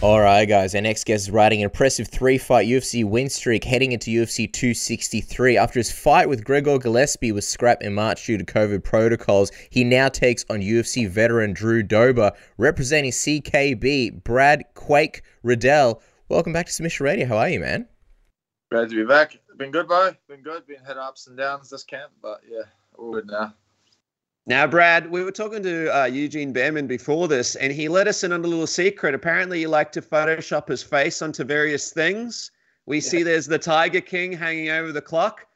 All right, guys. Our next guest is riding an impressive three-fight UFC win streak, heading into UFC 263. After his fight with Gregor Gillespie was scrapped in March due to COVID protocols, he now takes on UFC veteran Drew Dober, representing CKB. Brad Quake Riddell. Welcome back to Submission Radio. How are you, man? Glad to be back. Been good, bro. Been good. Been had ups and downs this camp, but yeah, all good now. Now, Brad, we were talking to uh, Eugene Bareman before this, and he let us in on a little secret. Apparently, you like to Photoshop his face onto various things. We yeah. see there's the Tiger King hanging over the clock.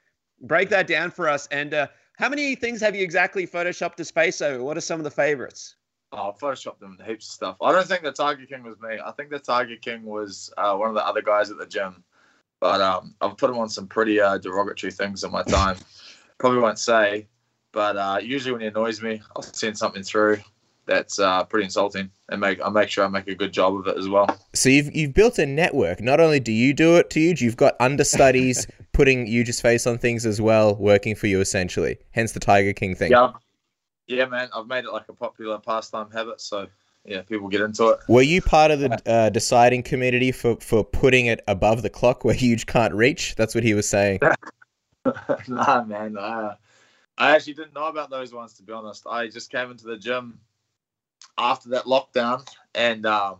Break that down for us. And uh, how many things have you exactly Photoshopped his face over? What are some of the favorites? Oh, I photoshopped them heaps of stuff. I don't think the Tiger King was me. I think the Tiger King was uh, one of the other guys at the gym. But um, I've put him on some pretty uh, derogatory things in my time. Probably won't say, but uh, usually when he annoys me, I'll send something through that's uh, pretty insulting, and make I make sure I make a good job of it as well. So you've you've built a network. Not only do you do it to you, you've got understudies putting Huge's face on things as well, working for you essentially. Hence the Tiger King thing. Yeah, yeah, man. I've made it like a popular pastime habit, so yeah, people get into it. Were you part of the uh, deciding committee for for putting it above the clock where Huge can't reach? That's what he was saying. nah, man. Uh, I actually didn't know about those ones to be honest. I just came into the gym after that lockdown, and um,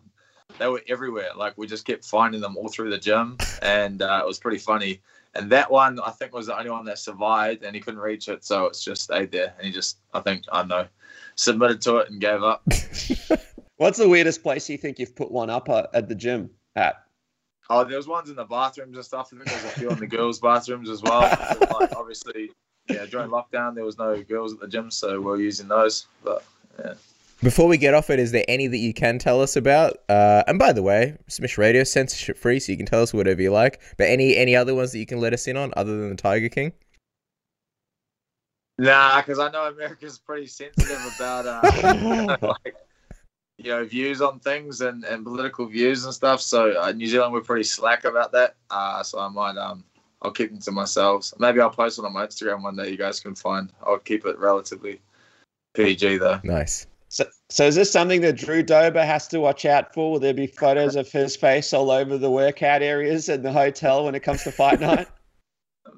they were everywhere. Like we just kept finding them all through the gym, and uh, it was pretty funny. And that one, I think, was the only one that survived, and he couldn't reach it, so it's just stayed there. And he just, I think, I don't know, submitted to it and gave up. What's the weirdest place you think you've put one up at the gym at? Oh, there was ones in the bathrooms and stuff. I think there's a few in the girls' bathrooms as well. like, obviously, yeah, during lockdown there was no girls at the gym, so we are using those. But yeah. Before we get off it, is there any that you can tell us about? Uh, and by the way, Smish Radio censorship free, so you can tell us whatever you like. But any any other ones that you can let us in on other than the Tiger King? Nah, because I know America's pretty sensitive about uh, like, you know views on things and, and political views and stuff. So uh, New Zealand we're pretty slack about that. Uh, so I might um I'll keep them to myself. Maybe I'll post one on my Instagram one day. You guys can find. I'll keep it relatively PG though. Nice. So, so is this something that Drew Dober has to watch out for? Will there be photos of his face all over the workout areas in the hotel when it comes to fight night?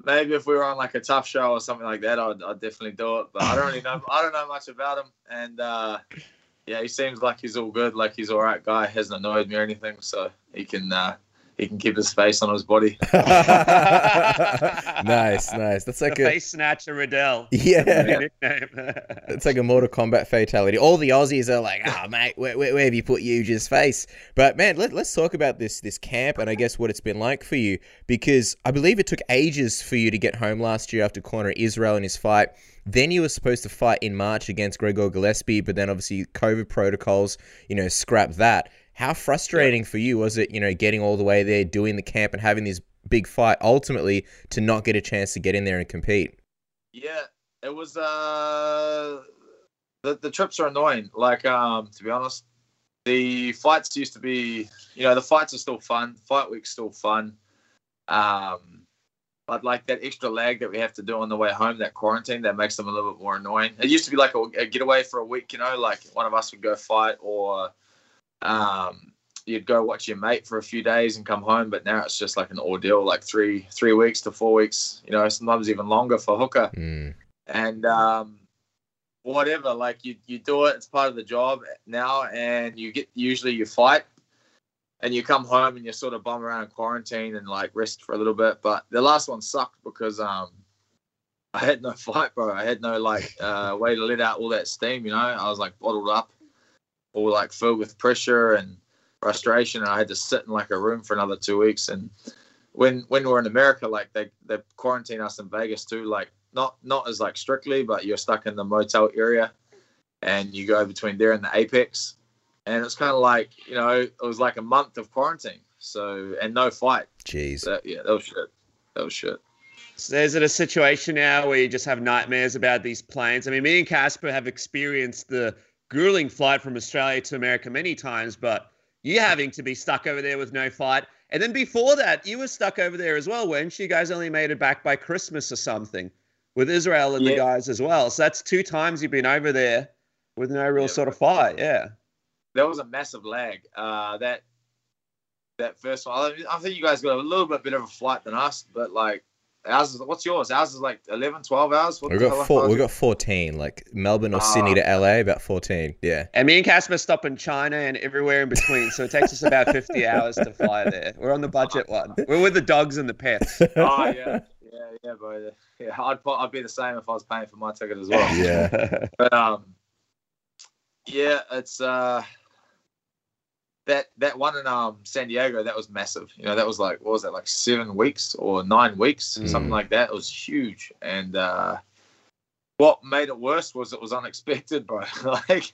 Maybe if we were on like a TUF show or something like that, I'd, I'd definitely do it. But I don't really know. I don't know much about him, and uh, yeah, he seems like he's all good. Like he's all right guy. Hasn't annoyed me or anything, so he can uh, he can keep his face on his body. nice, nice. That's like the a face snatcher Riddell. Yeah, it's like a Mortal Kombat fatality. All the Aussies are like, "Oh, mate, where, where, where have you put Huge's face?" But man, let, let's talk about this this camp and I guess what it's been like for you because I believe it took ages for you to get home last year after cornering Israel in his fight. Then you were supposed to fight in March against Gregor Gillespie, but then obviously COVID protocols, you know, scrapped that. How frustrating yeah. for you was it, you know, getting all the way there, doing the camp, and having this big fight ultimately to not get a chance to get in there and compete? Yeah, it was. uh the the trips are annoying. Like, um, to be honest, the fights used to be, you know, the fights are still fun. Fight week's still fun. Um, but like that extra lag that we have to do on the way home, that quarantine, that makes them a little bit more annoying. It used to be like a, a getaway for a week, you know, like one of us would go fight or um, you'd go watch your mate for a few days and come home, but now it's just like an ordeal, like three three weeks to four weeks, you know, sometimes even longer for Hooker. Mm. And um, whatever, like you you do it, it's part of the job now, and you get usually you fight. And you come home and you sort of bum around in quarantine and like rest for a little bit. But the last one sucked because um, I had no fight, bro. I had no like uh, way to let out all that steam. You know, I was like bottled up all like filled with pressure and frustration. And I had to sit in like a room for another two weeks. And when when we're in America, like they they quarantine us in Vegas too, like not not as like strictly, but you're stuck in the motel area, and you go between there and the Apex, and it's kind of like you know it was like a month of quarantine. So and no fight. Jeez. So, yeah, that was shit. That was shit. So is it a situation now where you just have nightmares about these planes? I mean, me and Casper have experienced the grueling flight from Australia to America many times, but you having to be stuck over there with no fight. And then before that, you were stuck over there as well, weren't you? guys only made it back by Christmas or something with Israel and yeah. the guys as well. So that's two times you've been over there with no real yeah. sort of fight. Yeah. There was a massive lag. Uh, that that first one. I think you guys got a little bit better of a flight than us, but like ours is what's yours? Ours is like 11, 12 hours. What we got four. We got fourteen. Like Melbourne or uh, Sydney to LA, about fourteen. Yeah. And me and Casper stop in China and everywhere in between, so it takes us about fifty hours to fly there. We're on the budget one. We're with the dogs and the pets. oh yeah, yeah, yeah, bro. Yeah, I'd I'd be the same if I was paying for my ticket as well. Yeah. but um, yeah, it's uh that that one in um San Diego that was massive. You know, that was like what was that like seven weeks or nine weeks, mm. something like that. It was huge, and uh, what made it worse was it was unexpected, bro. like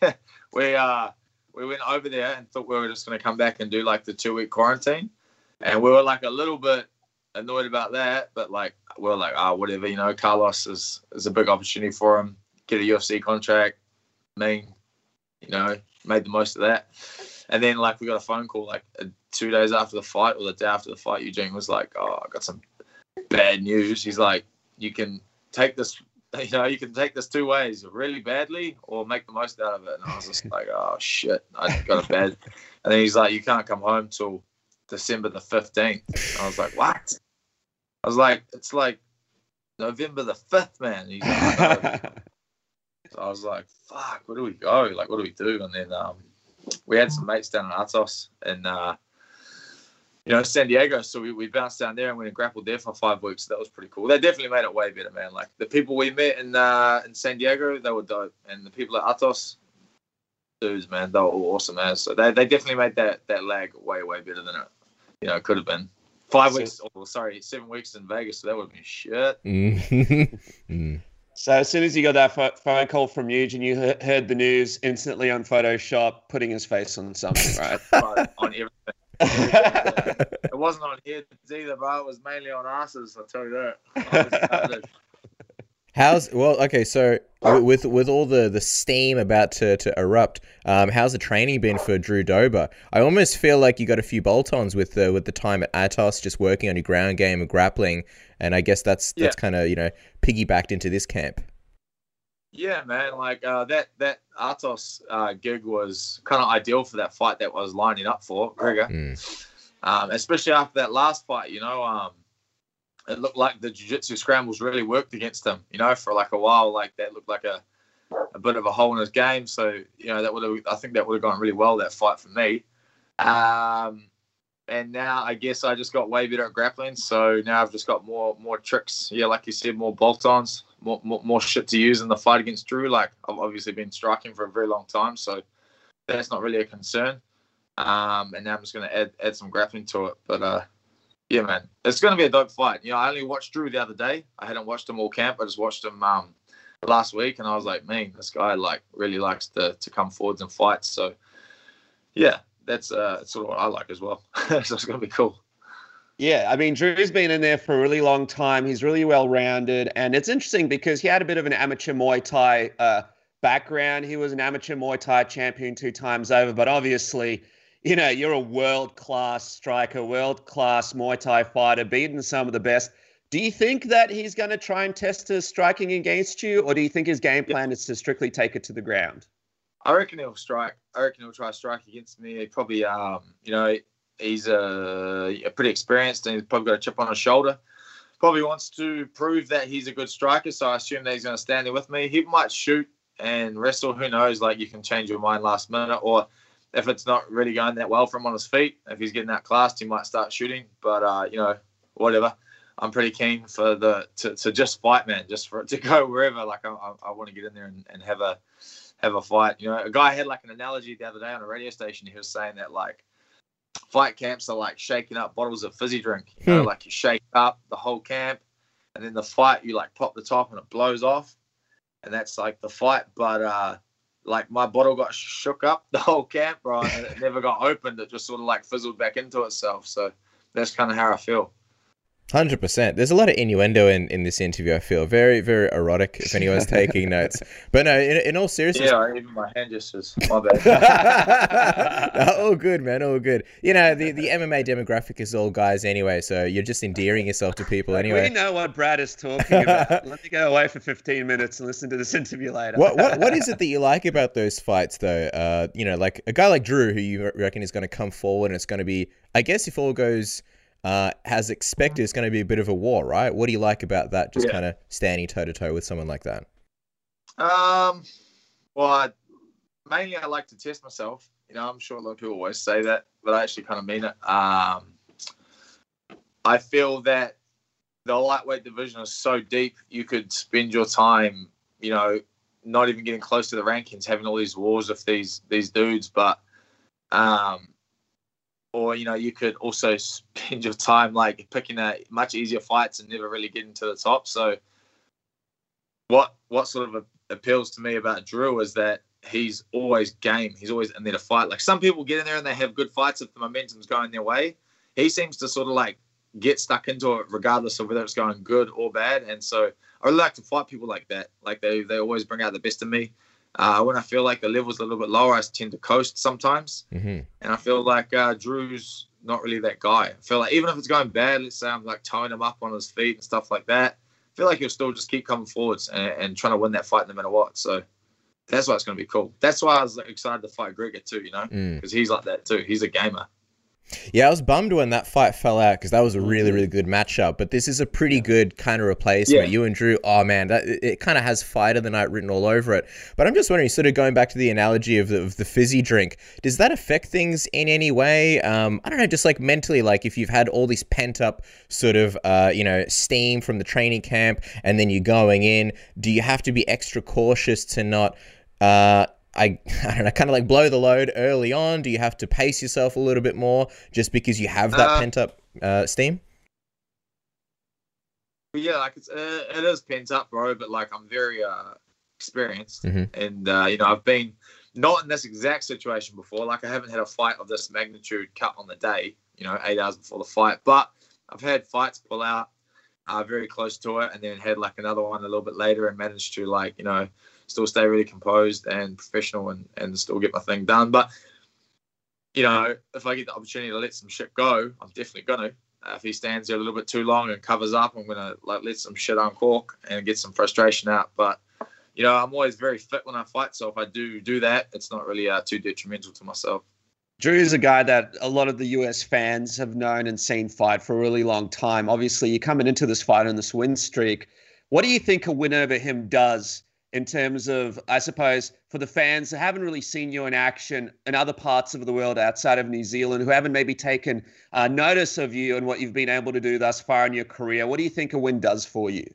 we uh we went over there and thought we were just going to come back and do like the two week quarantine, and we were like a little bit annoyed about that, but like we are like ah oh, whatever, you know. Carlos is is a big opportunity for him, get a UFC contract. I mean, you know, made the most of that. And then like we got a phone call like uh, two days after the fight or the day after the fight. Eugene was like, "Oh, I got some bad news." He's like, "You can take this, you know, you can take this two ways: really badly or make the most out of it." And I was just like, "Oh shit, I got a bad." and then he's like, "You can't come home till December the fifteenth." I was like, "What?" I was like, "It's like November the fifth, man." Like, so I was like, "Fuck, where do we go? Like, what do we do?" And then um we had some mates down in Atos and uh, you know San Diego, so we, we bounced down there and went and grappled there for five weeks. So that was pretty cool. They definitely made it way better, man. Like the people we met in uh, in San Diego, they were dope, and the people at Atos, dudes, man, they were all awesome, man. So they, they definitely made that that lag way way better than it you know could have been. Five weeks, oh, sorry, seven weeks in Vegas, so that would have been shit. Mm-hmm. So as soon as you got that phone call from Eugene, you heard the news instantly on Photoshop, putting his face on something, right? on everything. it wasn't on heads either, but it was mainly on asses. I'll tell you that. How's well? Okay, so with with all the the steam about to to erupt, um, how's the training been for Drew Dober? I almost feel like you got a few bolt-ons with the with the time at Atos, just working on your ground game and grappling, and I guess that's that's yeah. kind of you know piggybacked into this camp. Yeah, man. Like uh, that that Atos uh, gig was kind of ideal for that fight that I was lining up for Gregor, mm. um, especially after that last fight. You know, um, it looked like the jiu-jitsu scrambles really worked against him. You know, for like a while, like that looked like a a bit of a hole in his game. So you know that would have I think that would have gone really well that fight for me. Um, and now I guess I just got way better at grappling. So now I've just got more more tricks. Yeah, like you said, more bolt-ons, more, more, more shit to use in the fight against Drew. Like I've obviously been striking for a very long time, so that's not really a concern. Um, and now I'm just going to add add some grappling to it. But uh, yeah, man, it's going to be a dope fight. You know, I only watched Drew the other day. I hadn't watched him all camp. I just watched him um, last week, and I was like, man, this guy like really likes to to come forwards and fight. So, yeah, that's uh, sort of what I like as well. so it's going to be cool. Yeah, I mean, Drew's been in there for a really long time. He's really well rounded, and it's interesting because he had a bit of an amateur Muay Thai uh, background. He was an amateur Muay Thai champion two times over, but obviously you know, you're a world class striker, world class Muay Thai fighter, beating some of the best. Do you think that he's going to try and test his striking against you, or do you think his game plan is to strictly take it to the ground? I reckon he'll strike. I reckon he'll try to strike against me. He probably, um, you know, he's uh, pretty experienced and he's probably got a chip on his shoulder. Probably wants to prove that he's a good striker, so I assume that he's going to stand there with me. He might shoot and wrestle. Who knows? Like you can change your mind last minute, or if it's not really going that well for him on his feet, if he's getting that classed, he might start shooting. But uh, you know, whatever. I'm pretty keen for the to, to just fight, man. Just for it to go wherever. Like I, I, I want to get in there and, and have a have a fight. You know, a guy had like an analogy the other day on a radio station. He was saying that like fight camps are like shaking up bottles of fizzy drink. You know, hmm. like you shake up the whole camp, and then the fight you like pop the top and it blows off, and that's like the fight. But uh, like my bottle got shook up the whole camp, bro, and it never got opened. It just sort of like fizzled back into itself. So that's kind of how I feel. Hundred percent. There's a lot of innuendo in, in this interview. I feel very very erotic. If anyone's taking notes, but no, in, in all seriousness, yeah, even my hand gestures. My bad. all good, man. All good. You know, the, the MMA demographic is all guys anyway, so you're just endearing yourself to people anyway. We know what Brad is talking about. Let me go away for 15 minutes and listen to this interview later. what what what is it that you like about those fights, though? Uh, you know, like a guy like Drew, who you reckon is going to come forward and it's going to be, I guess, if all goes uh, as expected, it's going to be a bit of a war, right? What do you like about that? Just Yeah. kind of standing toe to toe with someone like that. Um, well, I, mainly I like to test myself. You know, I'm sure a lot of people always say that, but I actually kind of mean it. Um, I feel that the lightweight division is so deep, you could spend your time, you know, not even getting close to the rankings, having all these wars with these these dudes, but um, or you know, you could also spend your time like picking a much easier fights and never really getting to the top. So what what sort of appeals to me about Drew is that he's always game. He's always in there to fight. Like some people get in there and they have good fights if the momentum's going their way. He seems to sort of like get stuck into it regardless of whether it's going good or bad. And so I really like to fight people like that. Like they they always bring out the best in me. Uh, when I feel like the level's a little bit lower, I tend to coast sometimes. hmm And I feel like uh, Drew's not really that guy. I feel like even if it's going bad, let's say I'm like towing him up on his feet and stuff like that, I feel like he'll still just keep coming forwards and, and trying to win that fight no matter what. So that's why it's going to be cool. That's why I was like, excited to fight Gregor too, you know, Mm. because he's like that too. He's a gamer. Yeah, I was bummed when that fight fell out because that was a really, really good matchup. But this is a pretty good kind of replacement. Yeah. You and Drew, oh man, that it, it kind of has fight of the night written all over it. But I'm just wondering, sort of going back to the analogy of the, of the fizzy drink, does that affect things in any way? Um, I don't know, just like mentally, like if you've had all this pent up sort of, uh, you know, steam from the training camp, and then you're going in, do you have to be extra cautious to not? Uh, I, I don't know, kind of like blow the load early on? Do you have to pace yourself a little bit more just because you have that Uh, pent up uh, steam? Yeah, like it's uh, it is pent up, bro. But like I'm very uh, experienced, Mhm. and uh, you know I've been not in this exact situation before. Like I haven't had a fight of this magnitude cut on the day, you know, eight hours before the fight. But I've had fights pull out uh, very close to it, and then had like another one a little bit later, and managed to like you know still stay really composed and professional, and and still get my thing done. But you know, if I get the opportunity to let some shit go, I'm definitely gonna. Uh, if he stands there a little bit too long and covers up, I'm gonna like let some shit uncork and get some frustration out. But you know, I'm always very fit when I fight, so if I do do that, it's not really uh, too detrimental to myself. Drew is a guy that a lot of the US fans have known and seen fight for a really long time. Obviously, you're coming into this fight on this win streak. What do you think a win over him does in terms of, I suppose, for the fans that haven't really seen you in action in other parts of the world outside of New Zealand, who haven't maybe taken uh, notice of you and what you've been able to do thus far in your career? What do you think a win does for you?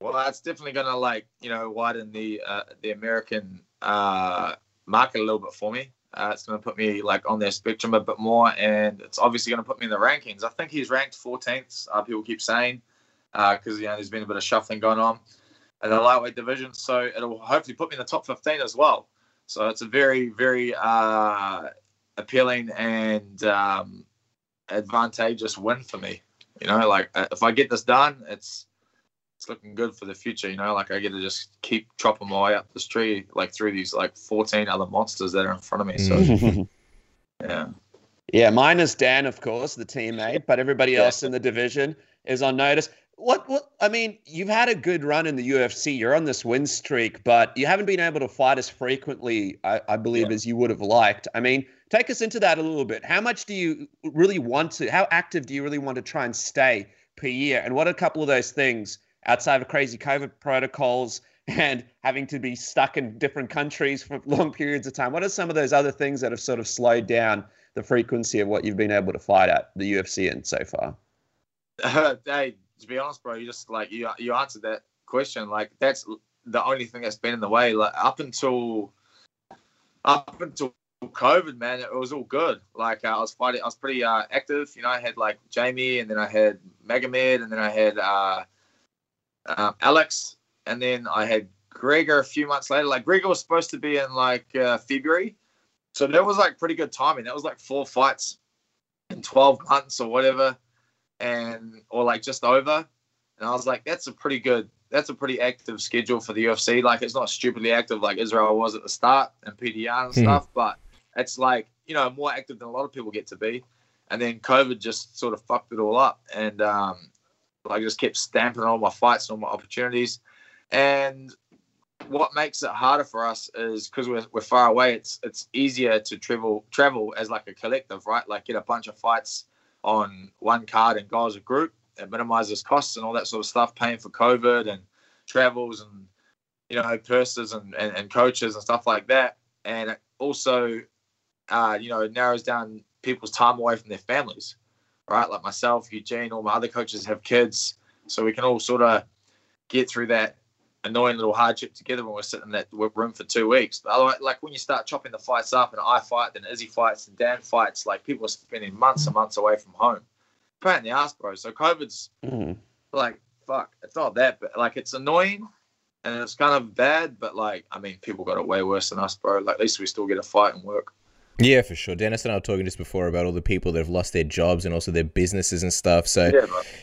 Well, that's definitely gonna like you know widen the uh, the American uh, market a little bit for me. Uh, it's gonna put me like on their spectrum a bit more, and it's obviously gonna put me in the rankings. I think he's ranked 14th. Uh, people keep saying because you know there's been a bit of shuffling going on in the lightweight division, so it'll hopefully put me in the top 15 as well. So it's a very very uh, appealing and um, advantageous win for me. You know, like uh, if I get this done, it's it's looking good for the future. You know, like I get to just keep chopping my way up this tree, like through these like 14 other monsters that are in front of me. So Mm. yeah, Yeah, minus Dan, of course, the teammate, but everybody Yeah. else in the division is on notice. What, what? I mean, you've had a good run in the UFC. You're on this win streak, but you haven't been able to fight as frequently, I, I believe, Yeah. as you would have liked. I mean, take us into that a little bit. How much do you really want to? How active do you really want to try and stay per year? And what are a couple of those things outside of crazy COVID protocols and having to be stuck in different countries for long periods of time? What are some of those other things that have sort of slowed down the frequency of what you've been able to fight at the UFC in so far? hey, to be honest, bro, you just like you you answered that question. Like that's the only thing that's been in the way. Like up until up until COVID, man, it was all good. Like uh, I was fighting, I was pretty uh, active. You know, I had like Jamie, and then I had Magomed, and then I had uh, um, Alex, and then I had Gregor a few months later. Like Gregor was supposed to be in like uh, February, so that was like pretty good timing. That was like four fights in twelve months or whatever. And or like just over. And I was like, that's a pretty good, that's a pretty active schedule for the UFC. Like it's not stupidly active like Israel was at the start and PDR and Hmm. stuff, but it's like you know more active than a lot of people get to be. And then COVID just sort of fucked it all up, and um, like just kept stamping on all my fights and all my opportunities. And what makes it harder for us is because we're, we're far away. It's it's easier to travel travel as like a collective, right? Like get a bunch of fights on one card and go as a group. It minimizes costs and all that sort of stuff, paying for COVID and travels and you know purses and, and, and coaches and stuff like that. And it also, uh, you know, narrows down people's time away from their families, right? Like myself, Eugene, all my other coaches have kids, so we can all sort of get through that annoying little hardship together when we're sitting in that room for two weeks. But otherwise, like when you start chopping the fights up, and I fight, then Izzy fights, and Dan fights, like people are spending months and months away from home. Pain in the ass, bro. So COVID's Mm. like, fuck, it's not that, but like it's annoying and it's kind of bad, but like, I mean, people got it way worse than us, bro. Like, at least we still get a fight and work. Yeah, for sure. Dennis and I were talking just before about all the people that have lost their jobs and also their businesses and stuff. So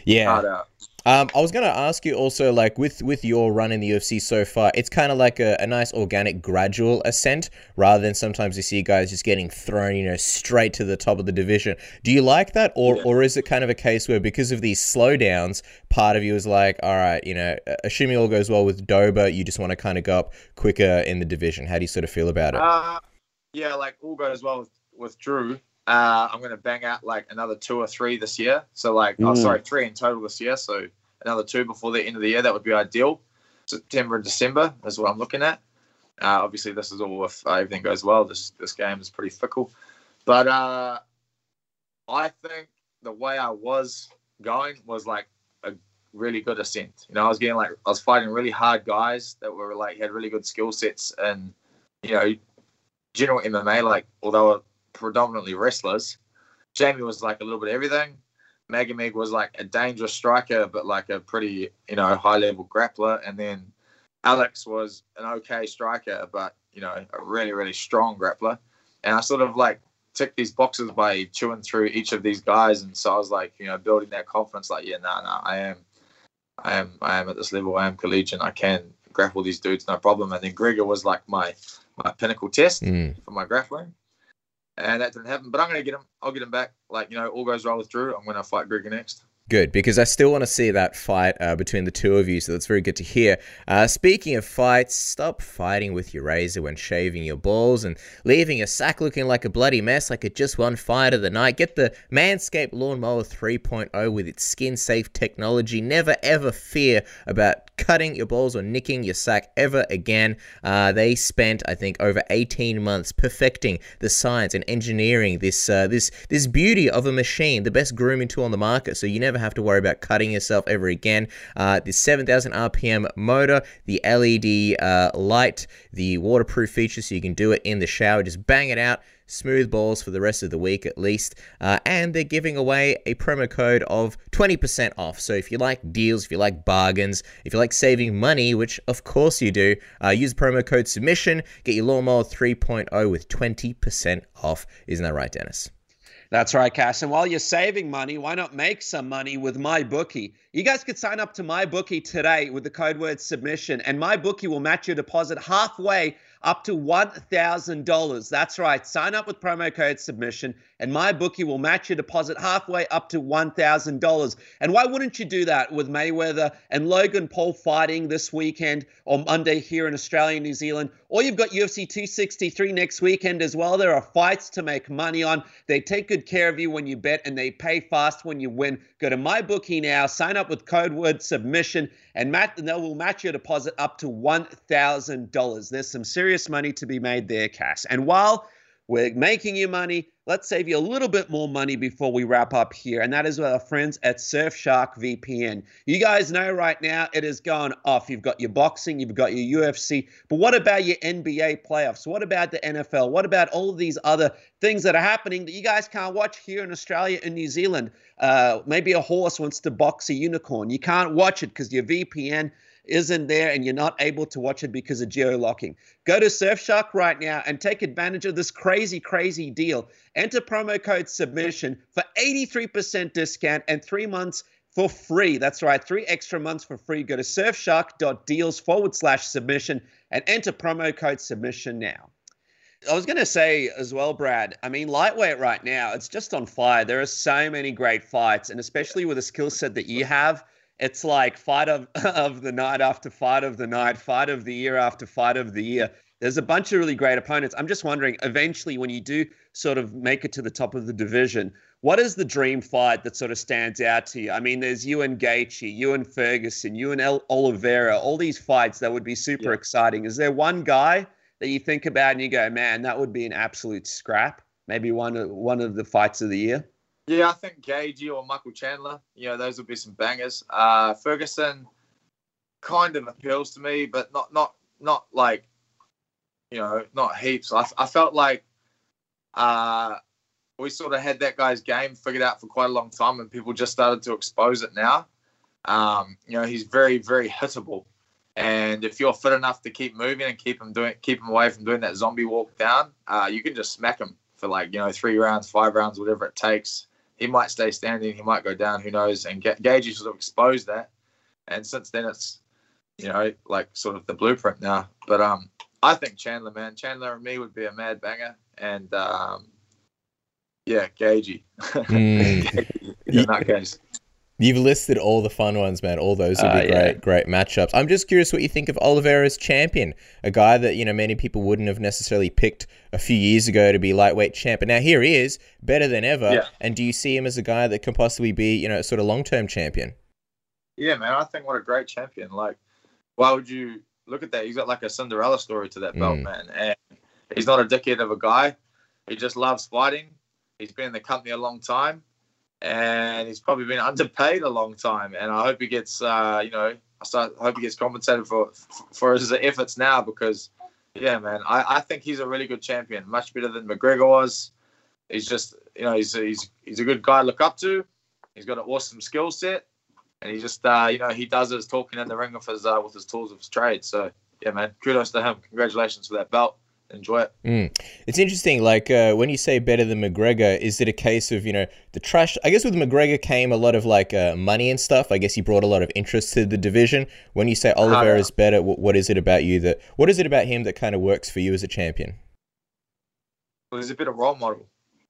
Yeah, yeah, Um, I was gonna ask you also, like with with your run in the UFC so far, it's kind of like a, a nice organic, gradual ascent, rather than sometimes you see guys just getting thrown, you know, straight to the top of the division. Do you like that, or Yeah. or is it kind of a case where because of these slowdowns, part of you is like, all right, you know, assuming all goes well with Dober, you just want to kind of go up quicker in the division. How do you sort of feel about it? Uh, yeah, like all goes well with, with Drew. Uh, I'm gonna bang out like another two or three this year. So like, oh Mm. sorry, three in total this year. So another two before the end of the year. That would be ideal. September and December is what I'm looking at. Uh, obviously, this is all if uh, everything goes well. This this game is pretty fickle, but uh, I think the way I was going was like a really good ascent. You know, I was getting like I was fighting really hard guys that were like had really good skill sets and you know general MMA. Like although predominantly wrestlers, Jamie was like a little bit of everything. Magomed was like a dangerous striker, but like a pretty you know high level grappler, and then Alex was an okay striker, but you know a really really strong grappler. And I sort of like ticked these boxes by chewing through each of these guys, and so I was like you know building that confidence. Like yeah, nah, nah, I am, I am, I am at this level. I am collegiate. I can grapple these dudes, no problem. And then Gregor was like my my pinnacle test Mm. for my grappling. And that didn't happen, but I'm gonna get him. I'll get him back. Like you know, all goes well with Drew. I'm gonna fight Gregor next. Good, because I still want to see that fight uh, between the two of you, so that's very good to hear. Uh, speaking of fights, stop fighting with your razor when shaving your balls and leaving your sack looking like a bloody mess like it just won fight of the night. Get the Manscaped Lawnmower 3.0 with its skin safe technology. Never ever fear about cutting your balls or nicking your sack ever again. Uh, they spent, I think, over 18 months perfecting the science and engineering this uh, this this beauty of a machine, the best grooming tool on the market. So you never have to worry about cutting yourself ever again. Uh, the 7,000 RPM motor, the LED uh, light, the waterproof feature, so you can do it in the shower. Just bang it out smooth balls for the rest of the week at least. Uh, and they're giving away a promo code of 20% off. So if you like deals, if you like bargains, if you like saving money, which of course you do, uh, use promo code submission, get your lawnmower 3.0 with 20% off. Isn't that right, Dennis? That's right, Cass. And while you're saving money, why not make some money with MyBookie? You guys could sign up to MyBookie today with the code word submission, and MyBookie will match your deposit halfway up to $1,000. That's right. Sign up with promo code submission, and MyBookie will match your deposit halfway up to $1,000. And why wouldn't you do that with Mayweather and Logan Paul fighting this weekend or Monday here in Australia and New Zealand? Or you've got UFC 263 next weekend as well. There are fights to make money on. They take good care of you when you bet, and they pay fast when you win. Go to MyBookie now, sign up with code word submission, and Matt, and they will match your deposit up to $1,000. There's some serious money to be made there, Cass. And while we're making you money, let's save you a little bit more money before we wrap up here. And that is with our friends at Surfshark VPN. You guys know right now it is going off. You've got your boxing, you've got your UFC, but what about your NBA playoffs? What about the NFL? What about all of these other things that are happening that you guys can't watch here in Australia and New Zealand? Uh, maybe a horse wants to box a unicorn. You can't watch it because your VPN isn't there and you're not able to watch it because of geo-locking. Go to Surfshark right now and take advantage of this crazy, crazy deal. Enter promo code submission for 83% discount and three months for free. That's right, three extra months for free. Go to surfshark.deals forward slash submission and enter promo code submission now. I was going to say as well, Brad. I mean, lightweight right now, it's just on fire. There are so many great fights, and especially with the skill set that you have, it's like fight of, of the night after fight of the night, fight of the year after fight of the year. There's a bunch of really great opponents. I'm just wondering, eventually, when you do sort of make it to the top of the division, what is the dream fight that sort of stands out to you? I mean, there's you and Gaethje, you and Ferguson, you and El- Oliveira, all these fights that would be super yeah. exciting. Is there one guy that you think about and you go, man, that would be an absolute scrap? Maybe one of one of the fights of the year. Yeah, I think Gaethje or Michael Chandler. You know, those would be some bangers. Uh, Ferguson kind of appeals to me, but not not not like you know, not heaps. I, I felt like uh, we sort of had that guy's game figured out for quite a long time, and people just started to expose it now. Um, you know, he's very, very hittable, and if you're fit enough to keep moving and keep him doing, keep him away from doing that zombie walk down, uh, you can just smack him for like you know three rounds, five rounds, whatever it takes. He might stay standing, he might go down, who knows? And Gaethje sort of exposed that, and since then it's you know like sort of the blueprint now. But um, I think Chandler, man, Chandler and me would be a mad banger, and um, yeah, Gaethje. Mm. in that case. You've listed all the fun ones, man. All those would be uh, great, yeah. great matchups. I'm just curious what you think of Oliveira's champion, a guy that you know many people wouldn't have necessarily picked a few years ago to be lightweight champ, and now here he is, better than ever. Yeah. And do you see him as a guy that can possibly be, you know, sort of long term champion? Yeah, man. I think what a great champion. Like, why would you look at that. He's got like a Cinderella story to that belt, mm. man. And he's not a dickhead of a guy. He just loves fighting. He's been in the company a long time, and he's probably been underpaid a long time. And I hope he gets, uh, you know, I, start, I hope he gets compensated for for his efforts now because, yeah, man, I, I think he's a really good champion, much better than McGregor was. He's just, you know, he's he's he's a good guy to look up to. He's got an awesome skill set and he just uh, you know he does his talking in the ring with his uh, with his tools of his trade. So yeah, man, kudos to him. Congratulations for that belt. Enjoy it. Mm. It's interesting. Like uh, when you say better than McGregor, is it a case of you know the trash? I guess with McGregor came a lot of like uh, money and stuff. I guess he brought a lot of interest to the division. When you say Oliveira is better, what is it about you that? What is it about him that kind of works for you as a champion? Well, he's a better role model,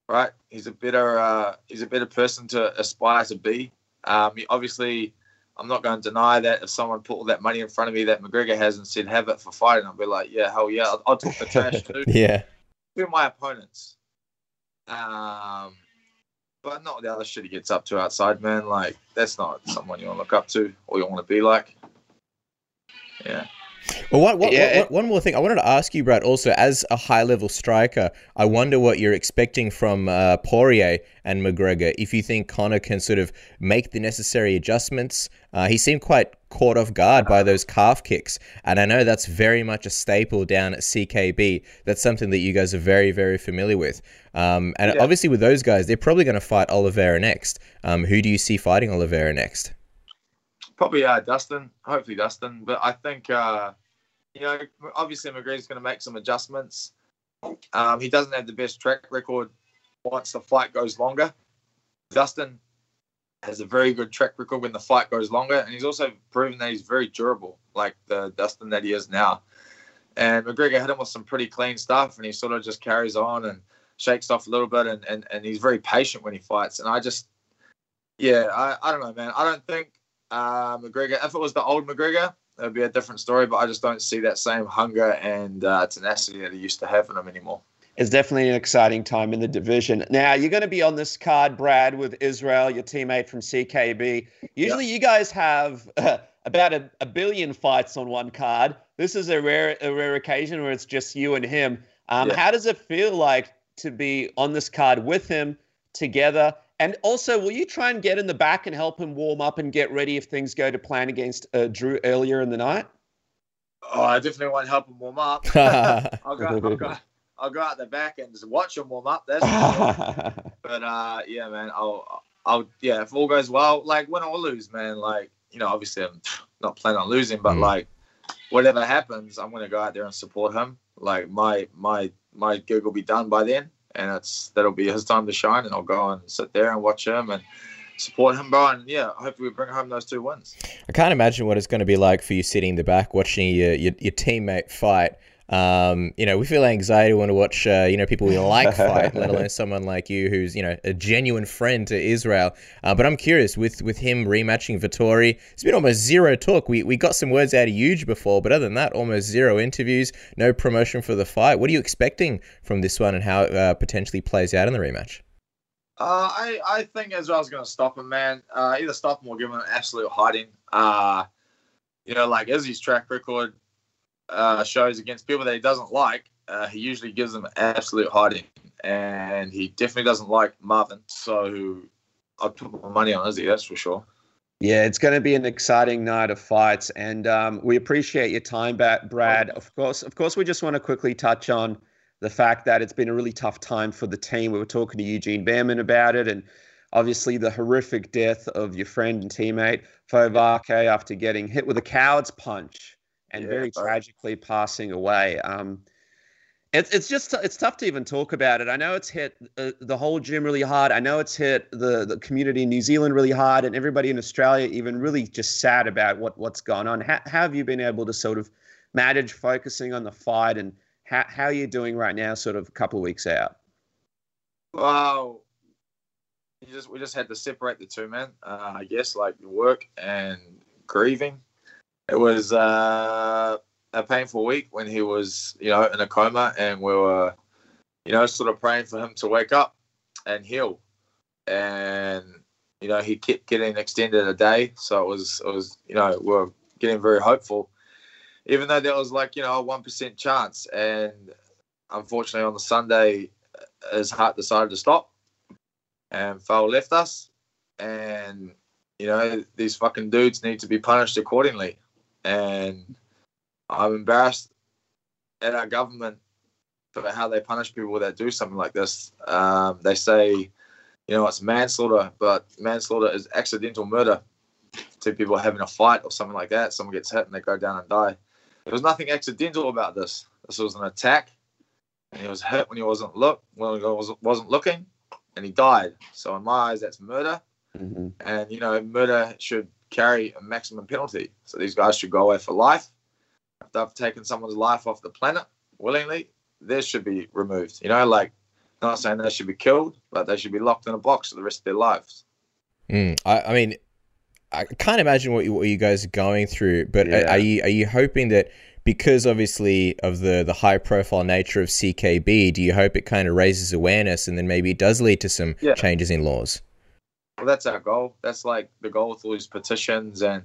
right? He's a better uh, he's a better person to aspire to be. Um, obviously, I'm not going to deny that if someone put all that money in front of me that McGregor has and said have it for fighting, I'll be like, yeah, hell yeah, I'll, I'll talk the trash too. yeah. To my opponents. Um, but not the other shit he gets up to outside, man. Like that's not someone you want to look up to or you want to be like. Yeah. Well, what, what, yeah, what, one more thing I wanted to ask you, Brad. Also, as a high-level striker, I wonder what you're expecting from uh, Poirier and McGregor. If you think Conor can sort of make the necessary adjustments, uh, he seemed quite caught off guard by those calf kicks, and I know that's very much a staple down at CKB. That's something that you guys are very, very familiar with. Um, and yeah. obviously, with those guys, they're probably going to fight Oliveira next. Um, who do you see fighting Oliveira next? Probably uh, Dustin. Hopefully Dustin. But I think uh, you know, obviously McGregor's going to make some adjustments. Um, he doesn't have the best track record once the fight goes longer. Dustin has a very good track record when the fight goes longer, and he's also proven that he's very durable, like the Dustin that he is now. And McGregor hit him with some pretty clean stuff, and he sort of just carries on and shakes off a little bit, and, and, and he's very patient when he fights. And I just, yeah, I, I don't know, man. I don't think uh, McGregor. If it was the old McGregor, it would be a different story. But I just don't see that same hunger and uh, tenacity that he used to have in him anymore. It's definitely an exciting time in the division. Now you're going to be on this card, Brad, with Israel, your teammate from CKB. Usually, yep. you guys have uh, about a, a, billion fights on one card. This is a rare, a rare occasion where it's just you and him. Um, yeah. How does it feel like to be on this card with him together? And also, will you try and get in the back and help him warm up and get ready if things go to plan against uh, Drew earlier in the night? Oh, I definitely want to help him warm up. I'll, go, I'll, go, I'll go out the back and just watch him warm up. That's but uh, yeah, man. I'll, I'll, yeah. If all goes well, like win or lose, man. Like you know, obviously I'm not planning on losing, but Mm. like whatever happens, I'm gonna go out there and support him. Like my my my gig will be done by then, and it's that'll be his time to shine, and I'll go and sit there and watch him and support him, bro. And yeah, hopefully we bring home those two wins. I can't imagine what it's going to be like for you sitting in the back watching your your, your teammate fight. Um, you know, we feel anxiety when we watch, uh, you know, people we like fight, let alone someone like you who's, you know, a genuine friend to Israel. Uh, but I'm curious with with him rematching Vettori. It's been almost zero talk. We we got some words out of Huge before, but other than that, almost zero interviews, no promotion for the fight. What are you expecting from this one and how it uh, potentially plays out in the rematch? Uh, I, I think Israel's going to stop him, man. Uh, either stop him or give him an absolute hiding. Uh, you know, like Izzy's track record uh, shows against people that he doesn't like, uh, he usually gives them absolute hiding. And he definitely doesn't like Marvin. So I'd put my money on Izzy, that's for sure. Yeah, it's going to be an exciting night of fights, and um, we appreciate your time, Brad. Of course, of course, we just want to quickly touch on the fact that it's been a really tough time for the team. We were talking to Eugene Bareman about it, and obviously the horrific death of your friend and teammate Fau Vake after getting hit with a coward's punch and Yeah, very bro. tragically passing away. Um, it's it's just it's tough to even talk about it. I know it's hit uh, the whole gym really hard. I know it's hit the the community in New Zealand really hard, and everybody in Australia even really just sad about what what's gone on. How, how have you been able to sort of manage focusing on the fight, and how how are you doing right now, sort of a couple of weeks out? Wow. you just we just had to separate the two, man. Uh, I guess like work and grieving. It was uh, a painful week when he was, you know, in a coma, and we were, you know, sort of praying for him to wake up and heal. And you know, he kept getting extended a day, so it was, it was, you know, we we're getting very hopeful, even though there was like, you know, a one percent chance. And unfortunately, on the Sunday, his heart decided to stop and Fau left us. And, you know, these fucking dudes need to be punished accordingly. And I'm embarrassed at our government for how they punish people that do something like this. Um, they say, you know, it's manslaughter, but manslaughter is accidental murder. Two people having a fight or something like that, someone gets hit and they go down and die. There was nothing accidental about this. This was an attack and he was hit when he wasn't look when he wasn't, wasn't looking, and he died. So in my eyes, that's murder, Mm-hmm. and you know, murder should carry a maximum penalty. So these guys should go away for life. If they've taken someone's life off the planet willingly, this should be removed. You know, like not saying they should be killed, but they should be locked in a box for the rest of their lives. Mm, I, I mean, I can't imagine what you, what you guys are going through. But are, are you are you hoping that because obviously of the the high profile nature of CKB, do you hope it kind of raises awareness and then maybe it does lead to some Yeah. changes in laws? Well, that's our goal. That's like the goal with all these petitions and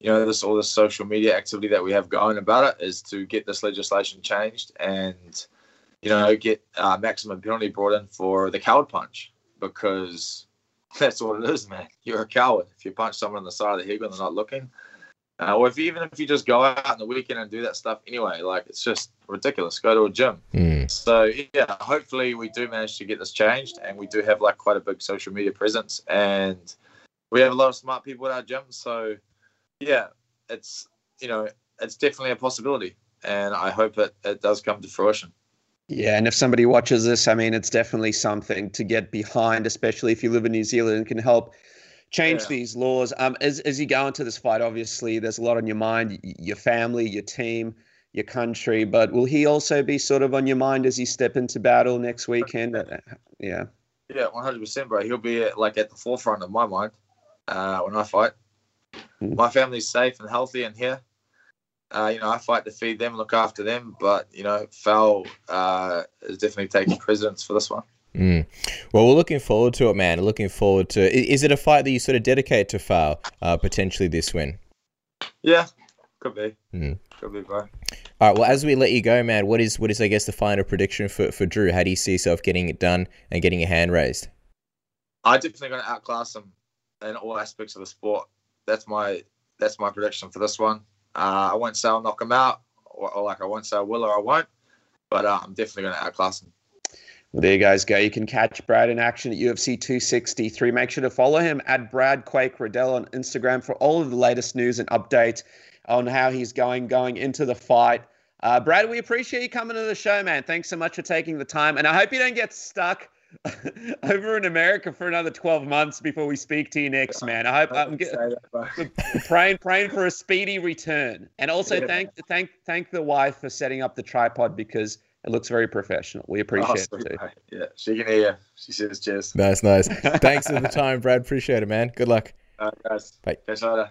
you know this all this social media activity that we have going about it is to get this legislation changed and you know get uh, maximum penalty brought in for the coward punch because that's what it is, man. You're a coward if you punch someone on the side of the head when they're not looking. Uh, or if even if you just go out on the weekend and do that stuff anyway, like it's just ridiculous. Go to a gym. Mm. So yeah, hopefully we do manage to get this changed, and we do have like quite a big social media presence, and we have a lot of smart people at our gym. So yeah, it's you know it's definitely a possibility, and I hope it, it does come to fruition. Yeah, and if somebody watches this, I mean, it's definitely something to get behind, especially if you live in New Zealand and can help change Yeah. these laws. Um, as as you go into this fight, obviously, there's a lot on your mind, your family, your team, your country. But will he also be sort of on your mind as you step into battle next weekend? Uh, Yeah. Yeah, one hundred percent, bro. He'll be at, like at the forefront of my mind uh, when I fight. Mm. My family's safe and healthy and here. Uh, you know, I fight to feed them, look after them, but you know, Fau uh, is definitely taking precedence for this one. Mm. Well, we're looking forward to it, man. Looking forward to. Is it a fight that you sort of dedicate to Fau? Uh, potentially this win. Yeah, could be. Mm. Could be, bro. All right. Well, as we let you go, man, what is what is I guess the final prediction for for Drew? How do you see yourself getting it done and getting your hand raised? I definitely going to outclass him in all aspects of the sport. That's my that's my prediction for this one. Uh, I won't say I'll knock him out, or, or like I won't say I will or I won't, but uh, I'm definitely going to outclass him. Well, there you guys go. You can catch Brad in action at UFC 263. Make sure to follow him at Brad Quake Riddell on Instagram for all of the latest news and updates on how he's going going into the fight. Uh, Brad, we appreciate you coming to the show, man. Thanks so much for taking the time, and I hope you don't get stuck over in America for another 12 months before we speak to you next, man. I hope I'm get, praying praying for a speedy return. And also yeah. thank thank thank the wife for setting up the tripod because it looks very professional. We appreciate oh, it too. Yeah, she can hear you. She says cheers. Nice, nice. Thanks for the time, Brad. Appreciate it, man. Good luck. All right, guys. Bye. Catch you later.